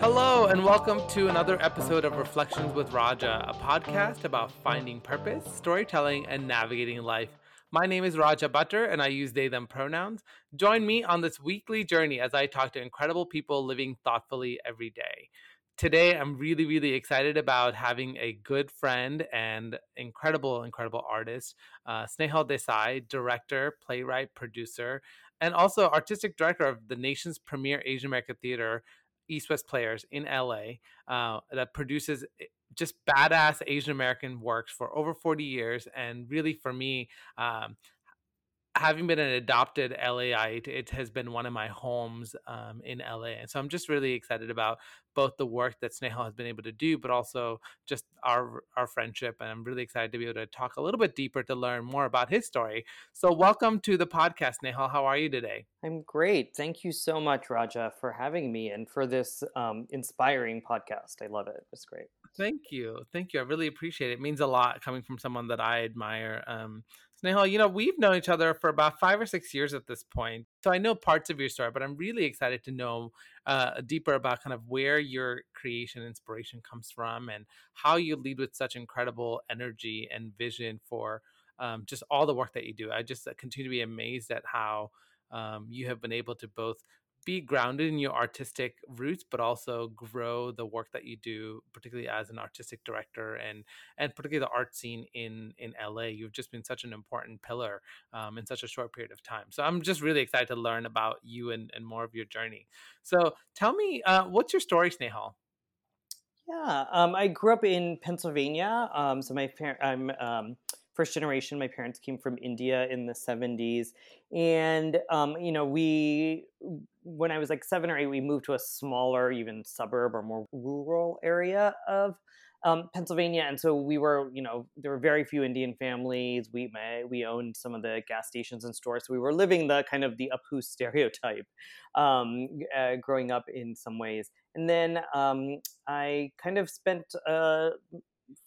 Hello, and welcome to another episode of Reflections with Raja, a podcast about finding purpose, storytelling, and navigating life. My name is Raja Bhattar, and I use they, them pronouns. Join me on this weekly journey as I talk to incredible people living thoughtfully every day. Today, I'm really, really excited about having a good friend and incredible, incredible artist, uh, Snehal Desai, director, playwright, producer, and also artistic director of the nation's premier Asian American theater, East West Players in LA, uh, that produces eh, just badass Asian American works for over 40 years. And really, for me, um, having been an adopted LAite, it has been one of my homes um, in LA. And so I'm just really excited about both the work that Snehal has been able to do, but also just our our friendship. And I'm really excited to be able to talk a little bit deeper to learn more about his story. So welcome to the podcast, Snehal. How are you today? I'm great. Thank you so much, Raja, for having me and for this um, inspiring podcast. I love it. It's great. Thank you. Thank you. I really appreciate it. It means a lot coming from someone that I admire. Um, Snehal, you know, we've known each other for about five or six years at this point. So I know parts of your story, but I'm really excited to know uh, deeper about kind of where your creation inspiration comes from and how you lead with such incredible energy and vision for um, just all the work that you do. I just uh, continue to be amazed at how um, you have been able to both be grounded in your artistic roots but also grow the work that you do particularly as an artistic director and and particularly the art scene in in la you've just been such an important pillar um, in such a short period of time so i'm just really excited to learn about you and, and more of your journey so tell me uh, what's your story snehal yeah um, i grew up in pennsylvania um, so my parents i'm um, first generation. My parents came from India in the 70s. And, um, you know, we, when I was like seven or eight, we moved to a smaller, even suburb or more rural area of um, Pennsylvania. And so we were, you know, there were very few Indian families. We, my, we owned some of the gas stations and stores. So we were living the kind of the Apu stereotype um, uh, growing up in some ways. And then um, I kind of spent uh,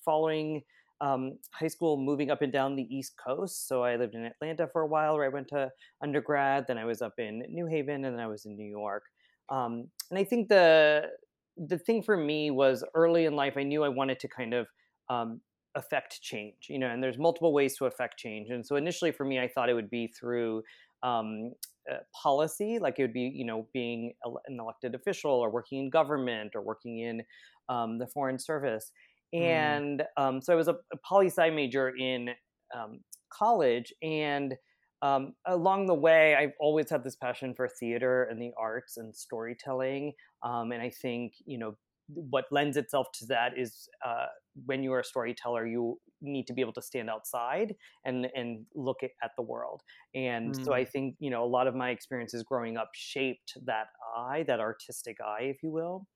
following um, high school moving up and down the East Coast. So I lived in Atlanta for a while where I went to undergrad. Then I was up in New Haven and then I was in New York. Um, and I think the the thing for me was early in life, I knew I wanted to kind of um, affect change, you know, and there's multiple ways to affect change. And so initially for me, I thought it would be through um, uh, policy, like it would be, you know, being an elected official or working in government or working in um, the foreign service. Mm. and um, so I was a, a poli sci major in um, college, and um, along the way, I've always had this passion for theater and the arts and storytelling, um, and I think you know what lends itself to that is uh, when you are a storyteller, you need to be able to stand outside and and look at, at the world. And mm. so I think you know a lot of my experiences growing up shaped that eye, that artistic eye, if you will.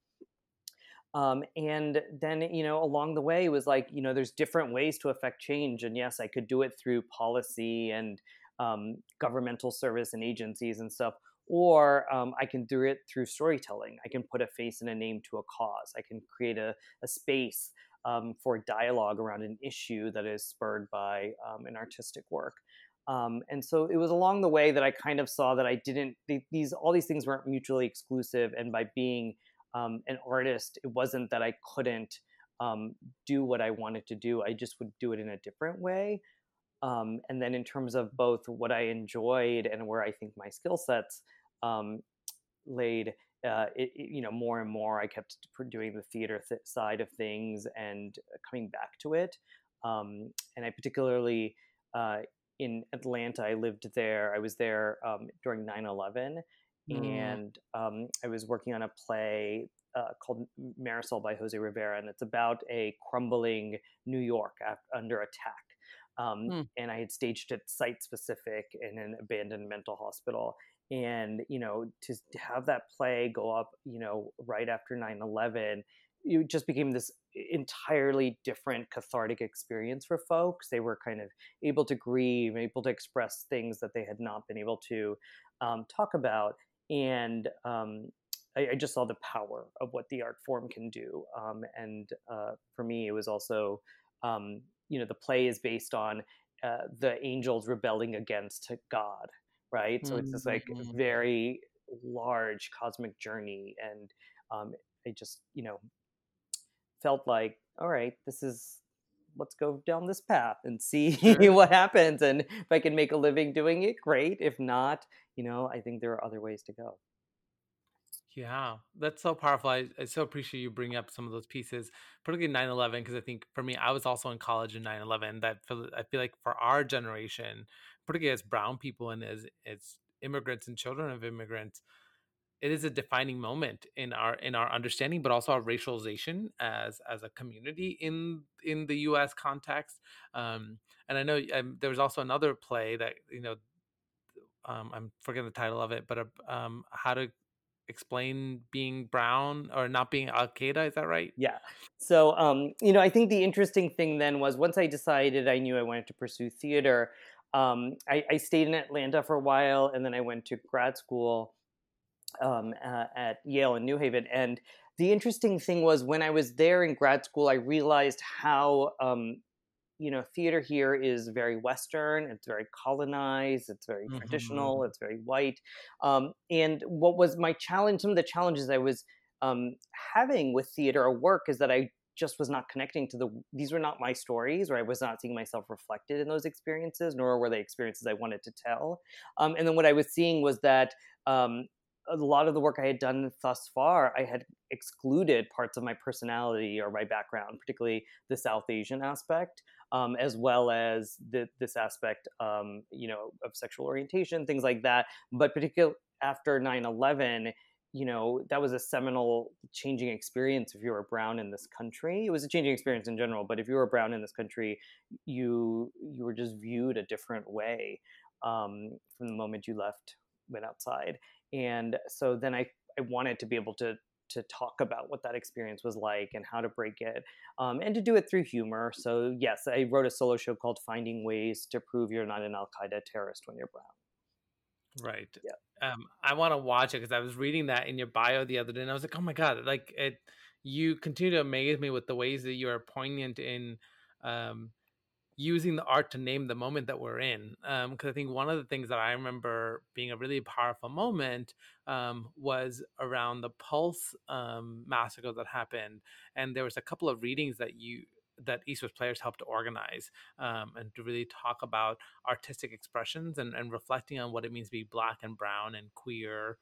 Um, and then, you know, along the way, it was like, you know, there's different ways to affect change. And yes, I could do it through policy and um, governmental service and agencies and stuff. Or um, I can do it through storytelling. I can put a face and a name to a cause. I can create a, a space um, for dialogue around an issue that is spurred by um, an artistic work. Um, and so it was along the way that I kind of saw that I didn't these all these things weren't mutually exclusive, and by being um, an artist, it wasn't that I couldn't um, do what I wanted to do. I just would do it in a different way. Um, and then in terms of both what I enjoyed and where I think my skill sets um, laid, uh, it, it, you know, more and more I kept doing the theater th- side of things and coming back to it. Um, and I particularly uh, in Atlanta, I lived there. I was there um, during 9 11 Mm. And um, I was working on a play uh, called Marisol by Jose Rivera, and it's about a crumbling New York under attack. Um, mm. And I had staged it site specific in an abandoned mental hospital. And, you know, to, have that play go up, you know, right after 9 11, it just became this entirely different cathartic experience for folks. They were kind of able to grieve, able to express things that they had not been able to um, talk about and um, I, I, just saw the power of what the art form can do. Um, and uh, for me, it was also um, you know the play is based on uh, the angels rebelling against God, right? So it's this like very large cosmic journey, and um, I just you know felt like, all right, this is let's go down this path and see Sure. what happens, and if I can make a living doing it, great. If not, you know, I think there are other ways to go. Yeah, that's so powerful. I, I so appreciate you bringing up some of those pieces, particularly 9 11, because I think for me, I was also in college in 9 11. That feel, I feel like for our generation, particularly as brown people and as, as immigrants and children of immigrants, it is a defining moment in our in our understanding, but also our racialization as as a community in in the U.S. context. Um, and I know um, there was also another play that you know um, I'm forgetting the title of it, but uh, um, how to explain being brown or not being Al Qaeda. Is that right? Yeah. So, um, you know, I think the interesting thing then was once I decided I knew I wanted to pursue theater, um, I, I stayed in Atlanta for a while and then I went to grad school um, uh, at Yale in New Haven. And the interesting thing was when I was there in grad school, I realized how um, you know, theater here is very Western. It's very colonized. It's very traditional. hmm It's very white. Um, and what was my challenge? Some of the challenges I was um, having with theater or work is that I just was not connecting to the. These were not my stories, or I was not seeing myself reflected in those experiences, nor were they experiences I wanted to tell. Um, and then what I was seeing was that. Um, a lot of the work I had done thus far, I had excluded parts of my personality or my background, particularly the South Asian aspect um, as well as the, this aspect, um, you know, of sexual orientation, things like that. But particularly after 9/11, you know, that was a seminal changing experience if you were brown in this country. It was a changing experience in general, but if you were brown in this country, you you were just viewed a different way um, from the moment you left, went outside. And so then I I wanted to be able to to talk about what that experience was like and how to break it um, and to do it through humor. So, yes, I wrote a solo show called Finding Ways to Prove You're Not an Al Qaeda Terrorist When You're Brown. Right. Yeah. Um, I want to watch it because I was reading that in your bio the other day, and I was like, oh my god, like it. You continue to amaze me with the ways that you are poignant in um, using the art to name the moment that we're in. Because I think one of the things that I remember being a really powerful moment um, was around the Pulse um, massacre that happened, and there was a couple of readings that you that East West players helped to organize um, and to really talk about artistic expressions and, and reflecting on what it means to be black and brown and queer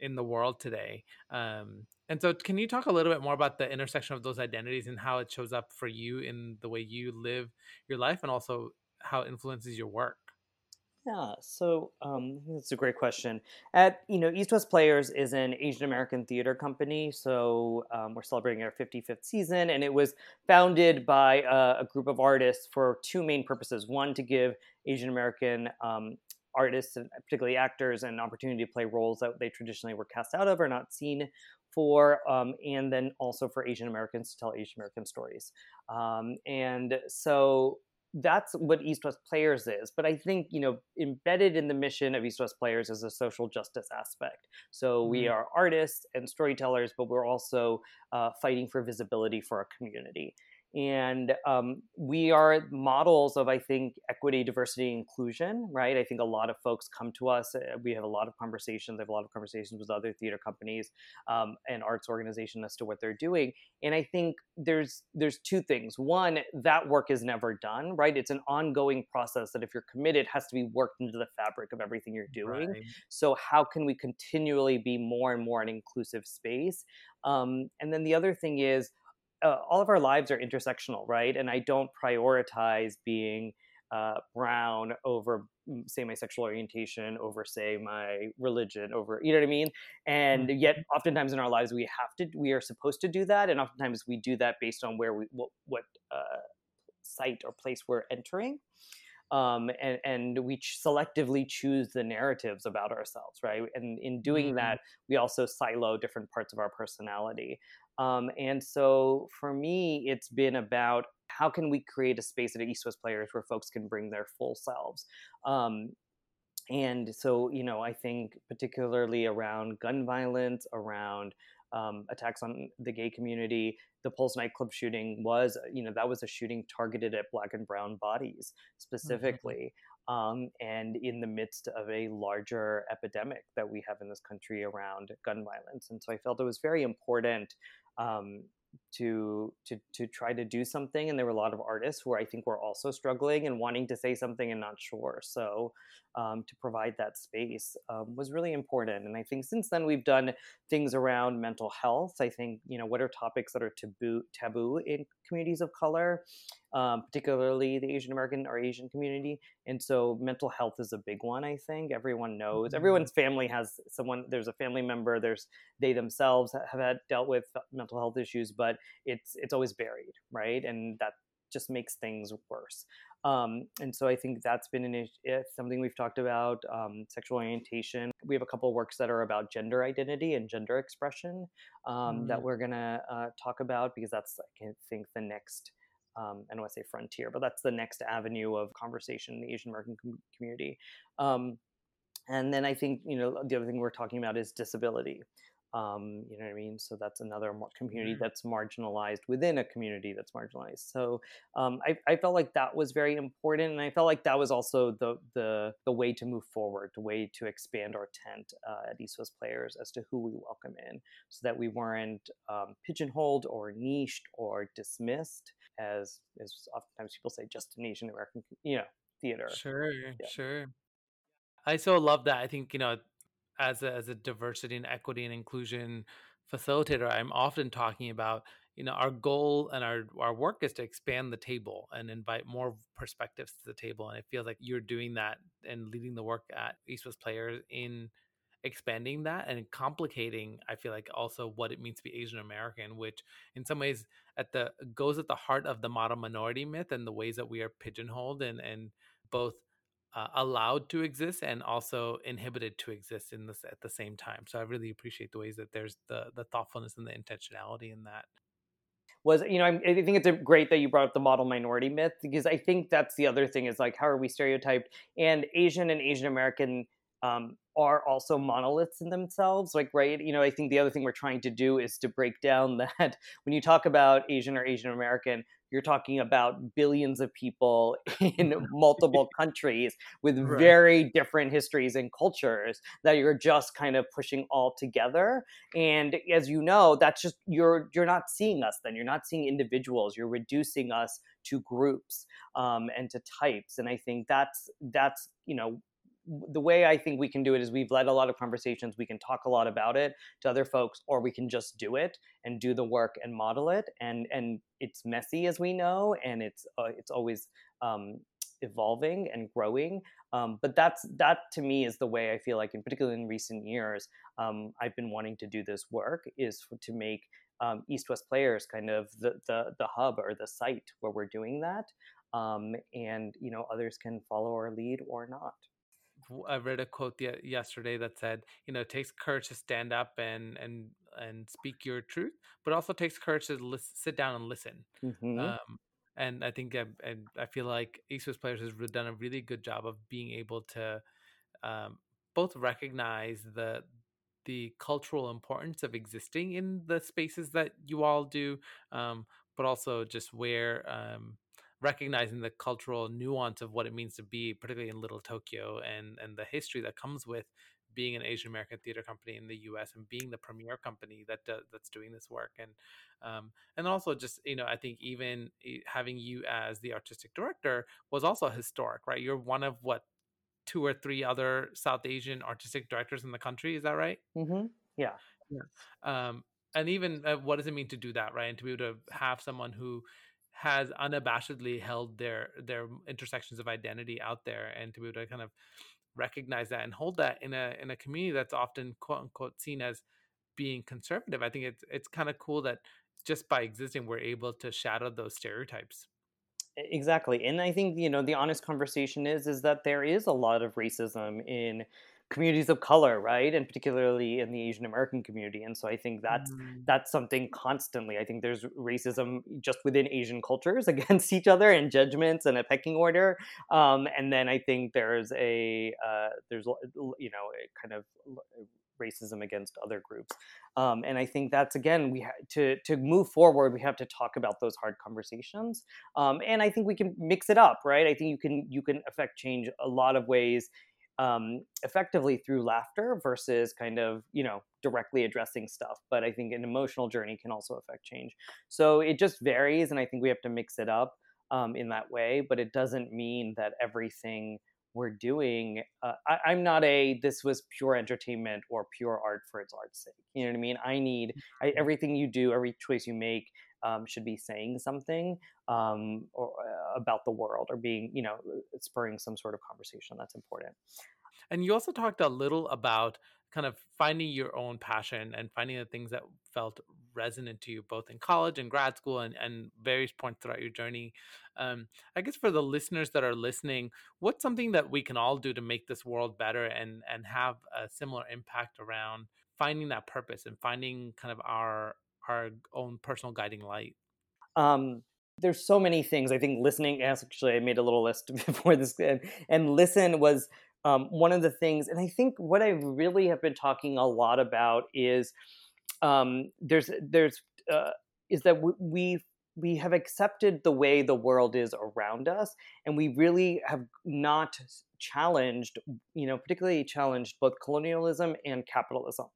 in the world today. Um, and so, can you talk a little bit more about the intersection of those identities and how it shows up for you in the way you live your life, and also how it influences your work? Yeah, so um, that's a great question. At you know, East West Players is an Asian American theater company, so um, we're celebrating our 55th season, and it was founded by a, a group of artists for two main purposes: one, to give Asian American um, artists and particularly actors an opportunity to play roles that they traditionally were cast out of or not seen for, um, and then also for Asian Americans to tell Asian American stories. Um, and so that's what East West Players is. But I think, you know, embedded in the mission of East West Players is a social justice aspect. So we Mm, are artists and storytellers, but we're also uh, fighting for visibility for our community. And um, we are models of, I think, equity, diversity, inclusion, right? I think a lot of folks come to us. uh, We have a lot of conversations. I have a lot of conversations with other theater companies um, and arts organizations as to what they're doing and i think there's there's two things one that work is never done right it's an ongoing process that if you're committed has to be worked into the fabric of everything you're doing right. so how can we continually be more and more an inclusive space um, and then the other thing is uh, all of our lives are intersectional right? And i don't prioritize being uh, brown over mm, say my sexual orientation over say my religion over you know what i mean? And Mm, yet oftentimes in our lives we have to we are supposed to do that and oftentimes we do that based on where we what, what uh, site or place we're entering um, and, and we ch- selectively choose the narratives about ourselves right? And in doing mm, that we also silo different parts of our personality um, and so for me it's been about how can we create a space at east west players where folks can bring their full selves um, and so you know i think particularly around gun violence around um, attacks on the gay community. The Pulse nightclub shooting was, you know, that was a shooting targeted at black and brown bodies mm-hmm. specifically. Mm-hmm. Um, and in the midst of a larger epidemic that we have in this country around gun violence. And so I felt it was very important um, to to to try to do something and there were a lot of artists who i think were also struggling and wanting to say something and not sure. So um, to provide that space um, was really important. And i think since then we've done things around mental health. I think you know what are topics that are taboo taboo in communities of color um, particularly the asian american or asian community? And so mental health is a big one i think. Everyone knows mm-hmm. everyone's family has someone there's a family member there's they themselves have had dealt with mental health issues but it's it's always buried right? And that just makes things worse um, and so I think that's been an eh, something we've talked about. Um, sexual orientation. We have a couple works that are about gender identity and gender expression um, mm-hmm. that we're gonna uh, talk about because that's I think the next. Um, I don't want to say frontier, but that's the next avenue of conversation in the Asian American com- community. Um, and then I think you know the other thing we're talking about is disability um, you know what I mean? So that's another community mm-hmm. that's marginalized within a community that's marginalized. So um, I, I, felt like that was very important, and I felt like that was also the the the way to move forward, the way to expand our tent uh, at East West Players as to who we welcome in, so that we weren't um, pigeonholed or niched or dismissed as as oftentimes people say, just an Asian American, you know, theater. Sure, yeah. sure. I so love that. I think you know as a, as a diversity and equity and inclusion facilitator, I'm often talking about you know our goal and our our work is to expand the table and invite more perspectives to the table and it feels like you're doing that and leading the work at east west players in expanding that and complicating i feel like also what it means to be asian american which in some ways at the goes at the heart of the model minority myth and the ways that we are pigeonholed and and both uh, allowed to exist and also inhibited to exist in this at the same time. So I really appreciate the ways that there's the the thoughtfulness and the intentionality in that. Was you know I, I think it's great that you brought up the model minority myth because I think that's the other thing is like how are we stereotyped and Asian and Asian American um, are also monoliths in themselves like right you know i think the other thing we're trying to do is to break down that when you talk about asian or asian american you're talking about billions of people in multiple countries with right. very different histories and cultures that you're just kind of pushing all together and as you know that's just you're you're not seeing us then you're not seeing individuals you're reducing us to groups um, and to types and i think that's that's you know the way I think we can do it is we've led a lot of conversations. We can talk a lot about it to other folks, or we can just do it and do the work and model it. And and it's messy, as we know, and it's uh, it's always um, evolving and growing. Um, but that's that to me is the way I feel like, in particularly in recent years, um, I've been wanting to do this work is to make um, East West Players kind of the, the the hub or the site where we're doing that. Um, and you know others can follow our lead or not. I read a quote yesterday that said, you know, it takes courage to stand up and and and speak your truth, but also takes courage to listen, sit down and listen. Mm-hmm. Um, and I think I, I, feel like East Players has done a really good job of being able to um, both recognize the the cultural importance of existing in the spaces that you all do, um, but also just where um, recognizing the cultural nuance of what it means to be, particularly in Little Tokyo, and and the history that comes with being an Asian American theater company in the U.S. and being the premier company that does, that's doing this work, and um, and also just you know I think even having you as the artistic director was also historic, right? You're one of what two or three other South Asian artistic directors in the country. Is that right? Mm-hmm. Yeah. Yeah. Um, and even uh, what does it mean to do that, right? And to be able to have someone who has unabashedly held their their intersections of identity out there and to be able to kind of recognize that and hold that in a in a community that's often quote unquote seen as being conservative. I think it's it's kind of cool that just by existing we're able to shadow those stereotypes. Exactly. And i think you know the honest conversation is is that there is a lot of racism in communities of color right and particularly in the asian american community and so i think that's mm. that's something constantly i think there's racism just within asian cultures against each other and judgments and a pecking order um, and then i think there's a uh, there's you know kind of racism against other groups. Um, and I think that's again we ha- to to move forward, we have to talk about those hard conversations. Um, and I think we can mix it up, right? I think you can you can affect change a lot of ways. Um, effectively through laughter versus kind of you know directly addressing stuff but i think an emotional journey can also affect change. So it just varies and i think we have to mix it up um, in that way but it doesn't mean that everything we're doing uh, I, am not a this was pure entertainment or pure art for its art's sake. You know what i mean? I need I, mm-hmm. everything you do every choice you make um, should be saying something um, or uh, about the world or being you know spurring some sort of conversation that's important. And you also talked a little about kind of finding your own passion and finding the things that felt resonant to you both in college and grad school and, and various points throughout your journey. Um, i guess for the listeners that are listening what's something that we can all do to make this world better and and have a similar impact around finding that purpose and finding kind of our our own personal guiding light. Um, there's so many things. I think listening actually i made a little list before this and, and listen was um, one of the things, and I think what I really have been talking a lot about is um, there's there's uh, is that we we have accepted the way the world is around us, and we really have not challenged, you know, particularly challenged both colonialism and capitalism,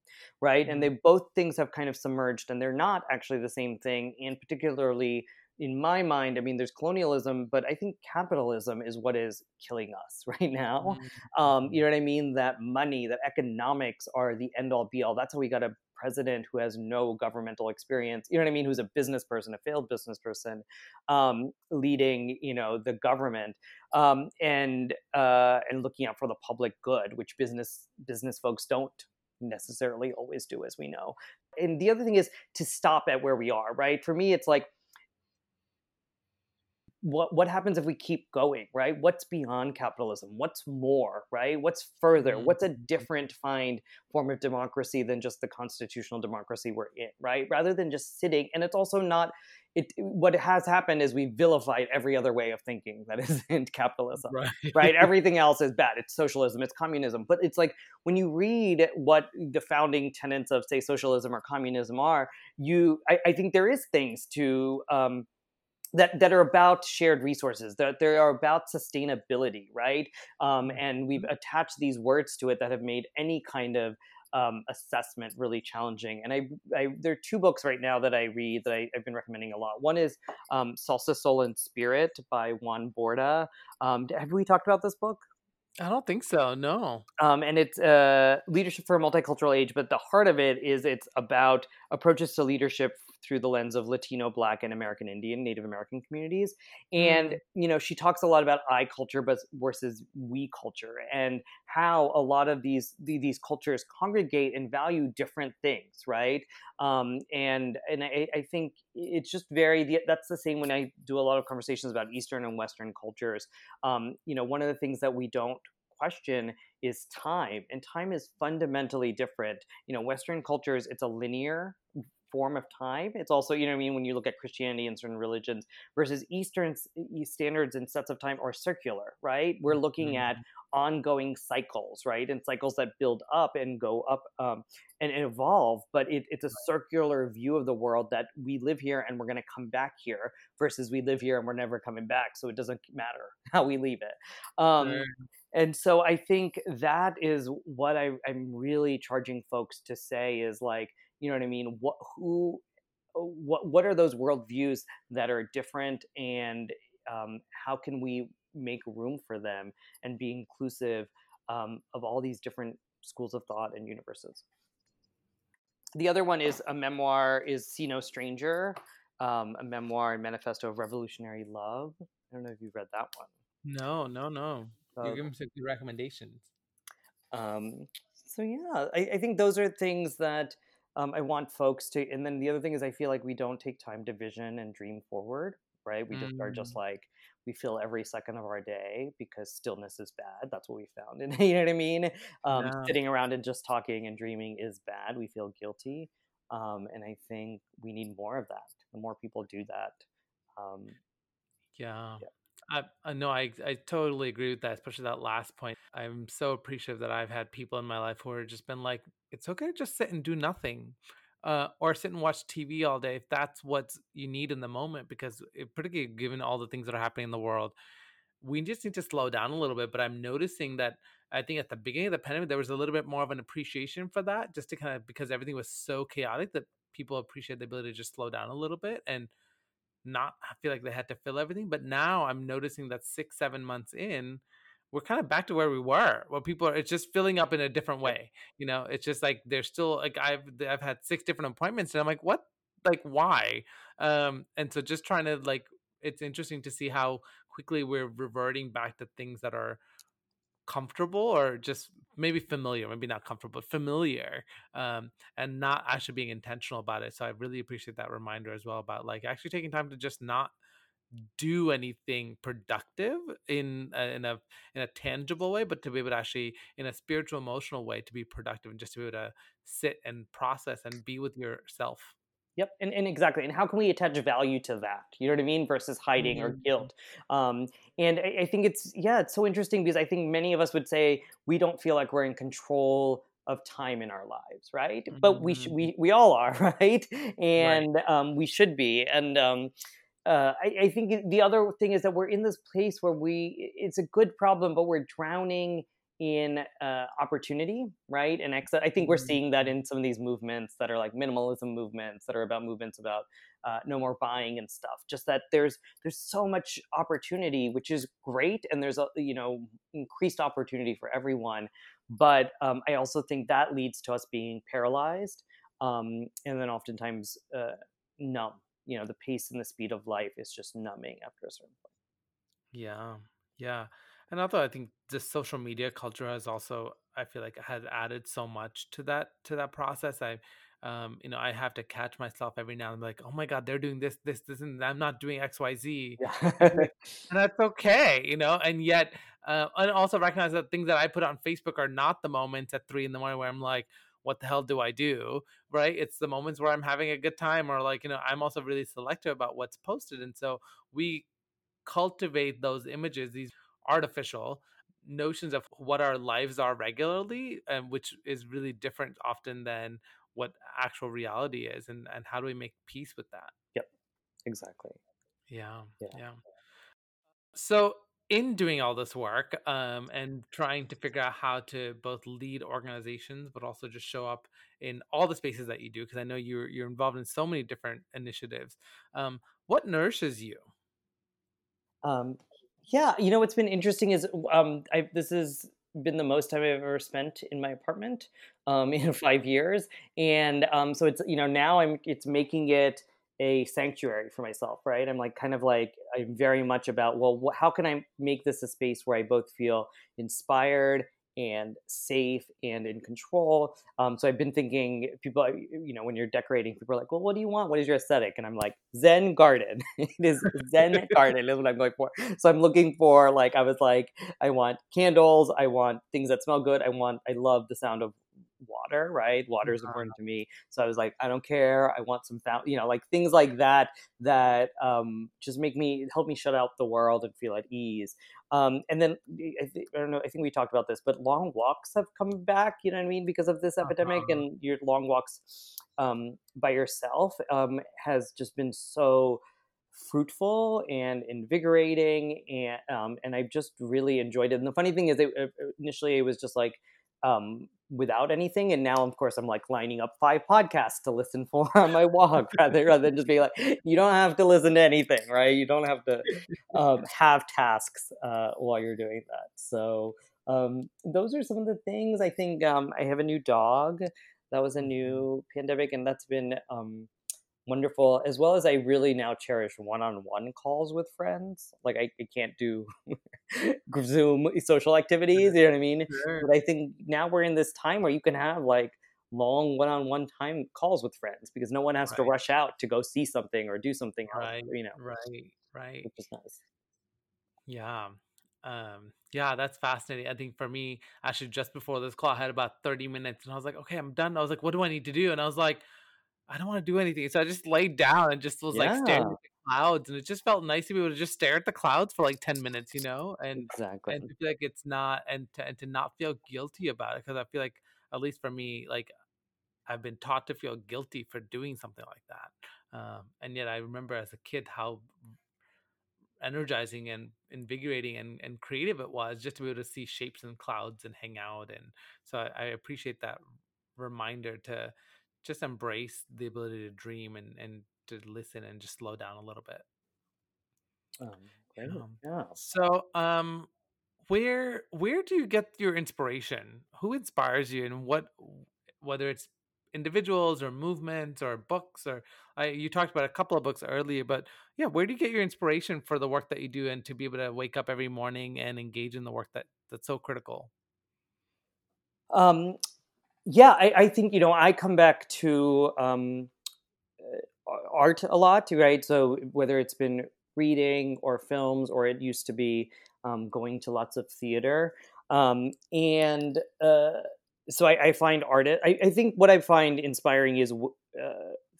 right? Mm-hmm. And they both things have kind of submerged, and they're not actually the same thing, and particularly in my mind, I mean, there's colonialism, but I think capitalism is what is killing us right now. Mm-hmm. Um, you know what I mean? That money, that economics are the end all be all. That's how we got a president who has no governmental experience. You know what I mean? Who's a business person, a failed business person, um, leading you know the government um, and uh, and looking out for the public good, which business business folks don't necessarily always do, as we know. And the other thing is to stop at where we are. Right? For me, it's like what what happens if we keep going right? What's beyond capitalism? What's more right? What's further? Mm-hmm. what's a different find form of democracy than just the constitutional democracy we're in right? Rather than just sitting and it's also not it what has happened is we vilified every other way of thinking that isn't capitalism right. right? Everything else is bad. It's socialism. It's communism. But it's like when you read what the founding tenets of say socialism or communism are you i, I think there is things to um, that that are about shared resources that they are about sustainability right um, mm-hmm. and we've attached these words to it that have made any kind of um, assessment really challenging and I, I, there are two books right now that i read that I, have been recommending a lot one is um, salsa soul and spirit by Juana Bordas um, have we talked about this book I don't think so. No. Um, and it's uh, leadership for a multicultural age, but the heart of it is it's about approaches to leadership through the lens of Latino, Black, and American Indian, Native American communities. And mm. you know, she talks a lot about I culture, but versus we culture, and how a lot of these these cultures congregate and value different things, right? Um, and and I, I think it's just very that's the same when I do a lot of conversations about Eastern and Western cultures. Um, you know, one of the things that we don't question is time and time is fundamentally different you know western cultures it's a linear form of time. It's also, you know I mean, when you look at Christianity and certain religions versus Eastern standards and sets of time are circular, right? We're looking mm-hmm. at ongoing cycles, right? And cycles that build up and go up um, and, and, evolve, but it, it's a circular view of the world that we live here and we're going to come back here versus we live here and we're never coming back. So it doesn't matter how we leave it. Um, sure. And so I think that is what I, I'm really charging folks to say is like, you know what I mean? What who uh, what what are those worldviews that are different and um, how can we make room for them and be inclusive um, of all these different schools of thought and universes? The other one is a memoir is see no stranger um, a memoir and manifesto of revolutionary love. I don't know if you've read that one. No no no. Uh, you're giving some good recommendations. Um, so yeah I, I think those are things that um, I want folks to, and then the other thing is I feel like we don't take time to vision and dream forward, right? We just are just mm. like we feel every second of our day because stillness is bad. That's what we found, and you know what I mean. Um, yeah. Sitting around and just talking and dreaming is bad. We feel guilty, um, and I think we need more of that. The more people do that, um, yeah. yeah. I, I know I I totally agree with that, especially that last point. I'm so appreciative that I've had people in my life who have just been like, it's okay to just sit and do nothing. Uh, or sit and watch TV all day if that's what you need in the moment. Because it, particularly given all the things that are happening in the world, we just need to slow down a little bit. But I'm noticing that I think at the beginning of the pandemic there was a little bit more of an appreciation for that, just to kind of because everything was so chaotic that people appreciate the ability to just slow down a little bit and not I feel like they had to fill everything. But now I'm noticing that six, seven months in, we're kind of back to where we were. Where people are, it's just filling up in a different way. You know, it's just like there's still like I've I've had six different appointments, and I'm like, what? Like why? Um, and so just trying to like, it's interesting to see how quickly we're reverting back to things that are comfortable or just maybe familiar maybe not comfortable but familiar um, and not actually being intentional about it. So i really appreciate that reminder as well about like actually taking time to just not do anything productive in a, in a in a tangible way but to be able to actually in a spiritual emotional way to be productive and just to be able to sit and process and be with yourself Yep, and, and exactly. And how can we attach value to that? You know what I mean? Versus hiding mm-hmm. or guilt. Um, and I, I, think it's yeah, it's so interesting because I think many of us would say we don't feel like we're in control of time in our lives, right? Mm-hmm. But we sh- mm-hmm. we we all are, right? And right. Um, we should be. And um, uh, I, I think the other thing is that we're in this place where we it's a good problem, but we're drowning in uh, opportunity, right? And I think we're mm-hmm. seeing that in some of these movements that are like minimalism movements that are about movements about uh, no more buying and stuff. Just that there's there's so much opportunity, which is great, and there's a you know increased opportunity for everyone. But um, I also think that leads to us being paralyzed, um, and then oftentimes uh, numb. You know, the pace and the speed of life is just numbing after a certain point. Yeah, yeah. And although I think the social media culture has also, I feel like has added so much to that to that process. I, um, you know, I have to catch myself every now and then, like, oh my god, they're doing this, this, this, and I'm not doing X, Y, Z, and that's okay, you know. And yet, uh, and also recognize that things that I put on Facebook are not the moments at three in the morning where I'm like, what the hell do I do? Right? It's the moments where I'm having a good time, or like, you know, I'm also really selective about what's posted, and so we cultivate those images, these artificial notions of what our lives are regularly and which is really different often than what actual reality is and and how do we make peace with that? Yep. Exactly. Yeah yeah, yeah. so in doing all this work um, and trying to figure out how to both lead organizations but also just show up in all the spaces that you do because i know you're you're involved in so many different initiatives um, what nourishes you? Um, yeah, you know what's been interesting is um, I, this has been the most time I've ever spent in my apartment um, in five years, and um, so it's you know now I'm it's making it a sanctuary for myself, right? I'm like kind of like I'm very much about well, wh- how can I make this a space where I both feel inspired and safe and in control. Um, so I've been thinking, people, you know, when you're decorating, people are like, well, what do you want? What is your aesthetic? And I'm like, Zen garden. it is Zen garden is what I'm going for. So I'm looking for like, I was like, I want candles. I want things that smell good. I want, I love the sound of water, right? Water is important to me. So I was like, I don't care. I want some fountain, you know, like things like that that um, just make me help me shut out the world and feel at ease. Um, and then I, th- I, don't know. I think we talked about this, but long walks have come back. You know what I mean? Because of this epidemic, uh-huh. and your long walks um, by yourself um, has just been so fruitful and invigorating and um, and I just really enjoyed it. And the funny thing is, it, initially it was just like um, without anything. And now, of course, I'm like lining up five podcasts to listen for on my walk rather, rather than just be like, you don't have to listen to anything, right? You don't have to um, have tasks uh, while you're doing that. So um, those are some of the things I think. Um, I have a new dog. That was a mm-hmm. new pandemic, and that's been um, wonderful as well as i really now cherish one-on-one calls with friends like i, I can't do zoom social activities you know what i mean? sure. but i think now we're in this time where you can have like long one-on-one time calls with friends because no one has right. to rush out to go see something or do something right else, you know? right right. Which is nice. Yeah um yeah that's fascinating. I think for me actually just before this call i had about 30 minutes and i was like okay i'm done. I was like what do i need to do? And i was like I don't want to do anything. So I just laid down and just was yeah. like staring at the clouds, and it just felt nice to be able to just stare at the clouds for like ten minutes, you know, and exactly, and to feel like it's not, and to and to not feel guilty about it, because I feel like at least for me, like I've been taught to feel guilty for doing something like that, um, and yet I remember as a kid how energizing and invigorating and, and creative it was just to be able to see shapes in clouds and hang out and so I, I appreciate that reminder to just embrace the ability to dream and and to listen and just slow down a little bit. Um, great. Um, yeah. So um where where do you get your inspiration? Who inspires you and what whether it's individuals or movements or books or I, you talked about a couple of books earlier but yeah where do you get your inspiration for the work that you do and to be able to wake up every morning and engage in the work that that's so critical? Um yeah i, I think you know i come back to um uh, art a lot right so whether it's been reading or films or it used to be um, going to lots of theater um, and uh, so I, I find art. I, I, think what I find inspiring is uh,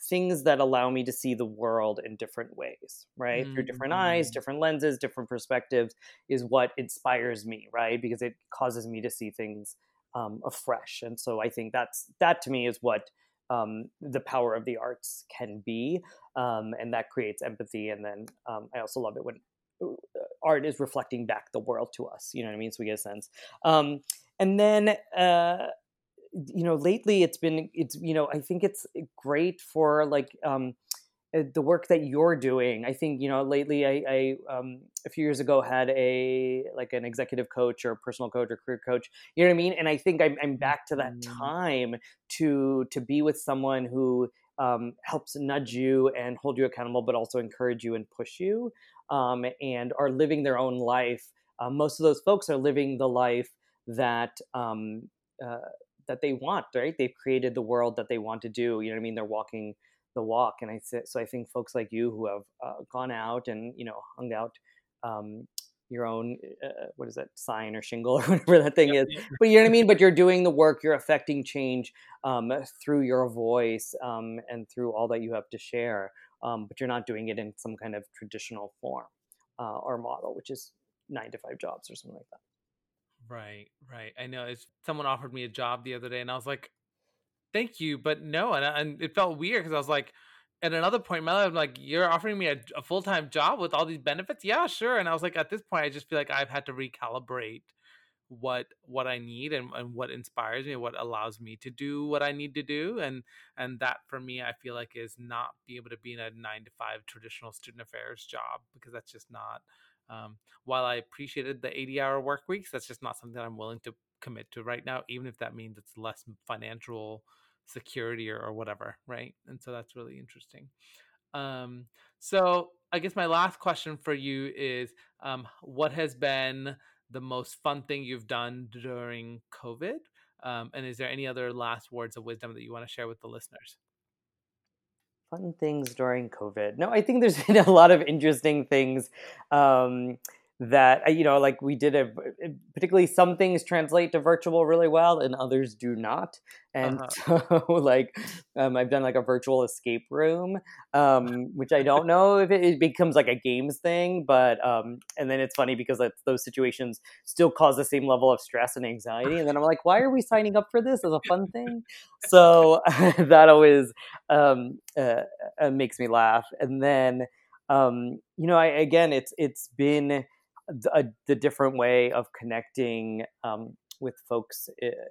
things that allow me to see the world in different ways, right? Mm-hmm. Through different eyes, mm-hmm. different lenses, different perspectives is what inspires me, right? Because it causes me to see things um, afresh. And so I think that's that to me is what um, the power of the arts can be, um, and that creates empathy. And then um, I also love it when art is reflecting back the world to us. You know what I mean? So we get a sense. Um, and then uh, you know lately it's been it's you know i think it's great for like um the work that you're doing i think you know lately i, I um, a few years ago had a like an executive coach or personal coach or career coach you know what i mean? And i think i'm, I'm back to that mm-hmm. time to to be with someone who um, helps nudge you and hold you accountable but also encourage you and push you um, and are living their own life. Uh, most of those folks are living the life that um, uh, that they want right? They've created the world that they want to do you know what i mean? They're walking the walk and i said so i think folks like you who have uh, gone out and you know hung out um, your own uh, what is that sign or shingle or whatever that thing yep. is but you know what i mean but you're doing the work you're affecting change um, through your voice um, and through all that you have to share um, but you're not doing it in some kind of traditional form uh, or model which is nine to five jobs or something like that Right, right. I know. It's someone offered me a job the other day, and I was like, "Thank you, but no." And, and it felt weird because I was like, at another point in my life, I'm like, "You're offering me a, a full time job with all these benefits?" Yeah, sure. And I was like, at this point, I just feel like I've had to recalibrate what what I need and, and what inspires me, what allows me to do what I need to do, and and that for me, I feel like is not be able to be in a nine to five traditional student affairs job because that's just not um, while I appreciated the 80 hour work weeks, that's just not something I'm willing to commit to right now, even if that means it's less financial security or, or whatever. Right. And so that's really interesting. Um, so I guess my last question for you is um, what has been the most fun thing you've done during COVID? Um, and is there any other last words of wisdom that you want to share with the listeners? fun things during COVID. No, I think there's been a lot of interesting things. Um, that you know like we did a particularly some things translate to virtual really well and others do not. And uh-huh. so like um, i've done like a virtual escape room um, which i don't know if it, it, becomes like a games thing but um, and then it's funny because those situations still cause the same level of stress and anxiety. And then i'm like why are we signing up for this as a fun thing? So that always um, uh, uh, makes me laugh. And then um, you know I, again it's it's been the, the different way of connecting um, with folks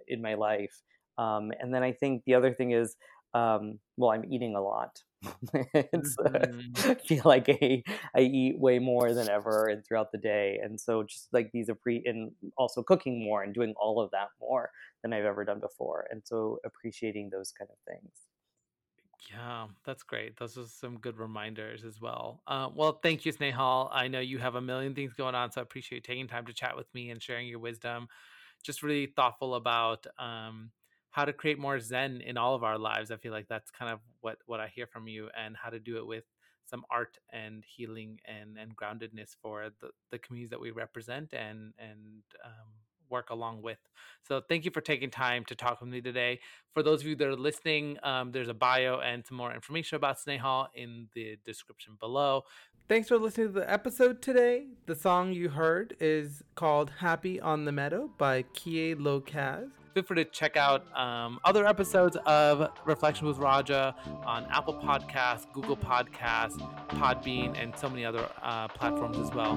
in my life. Um, and then I think the other thing is, um, well, I'm eating a lot. and so mm-hmm. I feel like I, I eat way more than ever and throughout the day. And so just like these are pre and also cooking more and doing all of that more than I've ever done before. And so appreciating those kind of things. Yeah, that's great. Those are some good reminders as well. Uh, well, thank you, Snehal. I know you have a million things going on, so I appreciate you taking time to chat with me and sharing your wisdom. Just really thoughtful about um, how to create more Zen in all of our lives. I feel like that's kind of what what I hear from you, and how to do it with some art and healing and and groundedness for the the communities that we represent and and um, work along with. So thank you for taking time to talk with me today. For those of you that are listening, um, there's a bio and some more information about Snehal in the description below. Thanks for listening to the episode today. The song you heard is called Happy on the Meadow by Kie Locaz. Feel free to check out um, other episodes of Reflection with Raja on Apple Podcasts, Google Podcasts, Podbean, and so many other uh, platforms as well.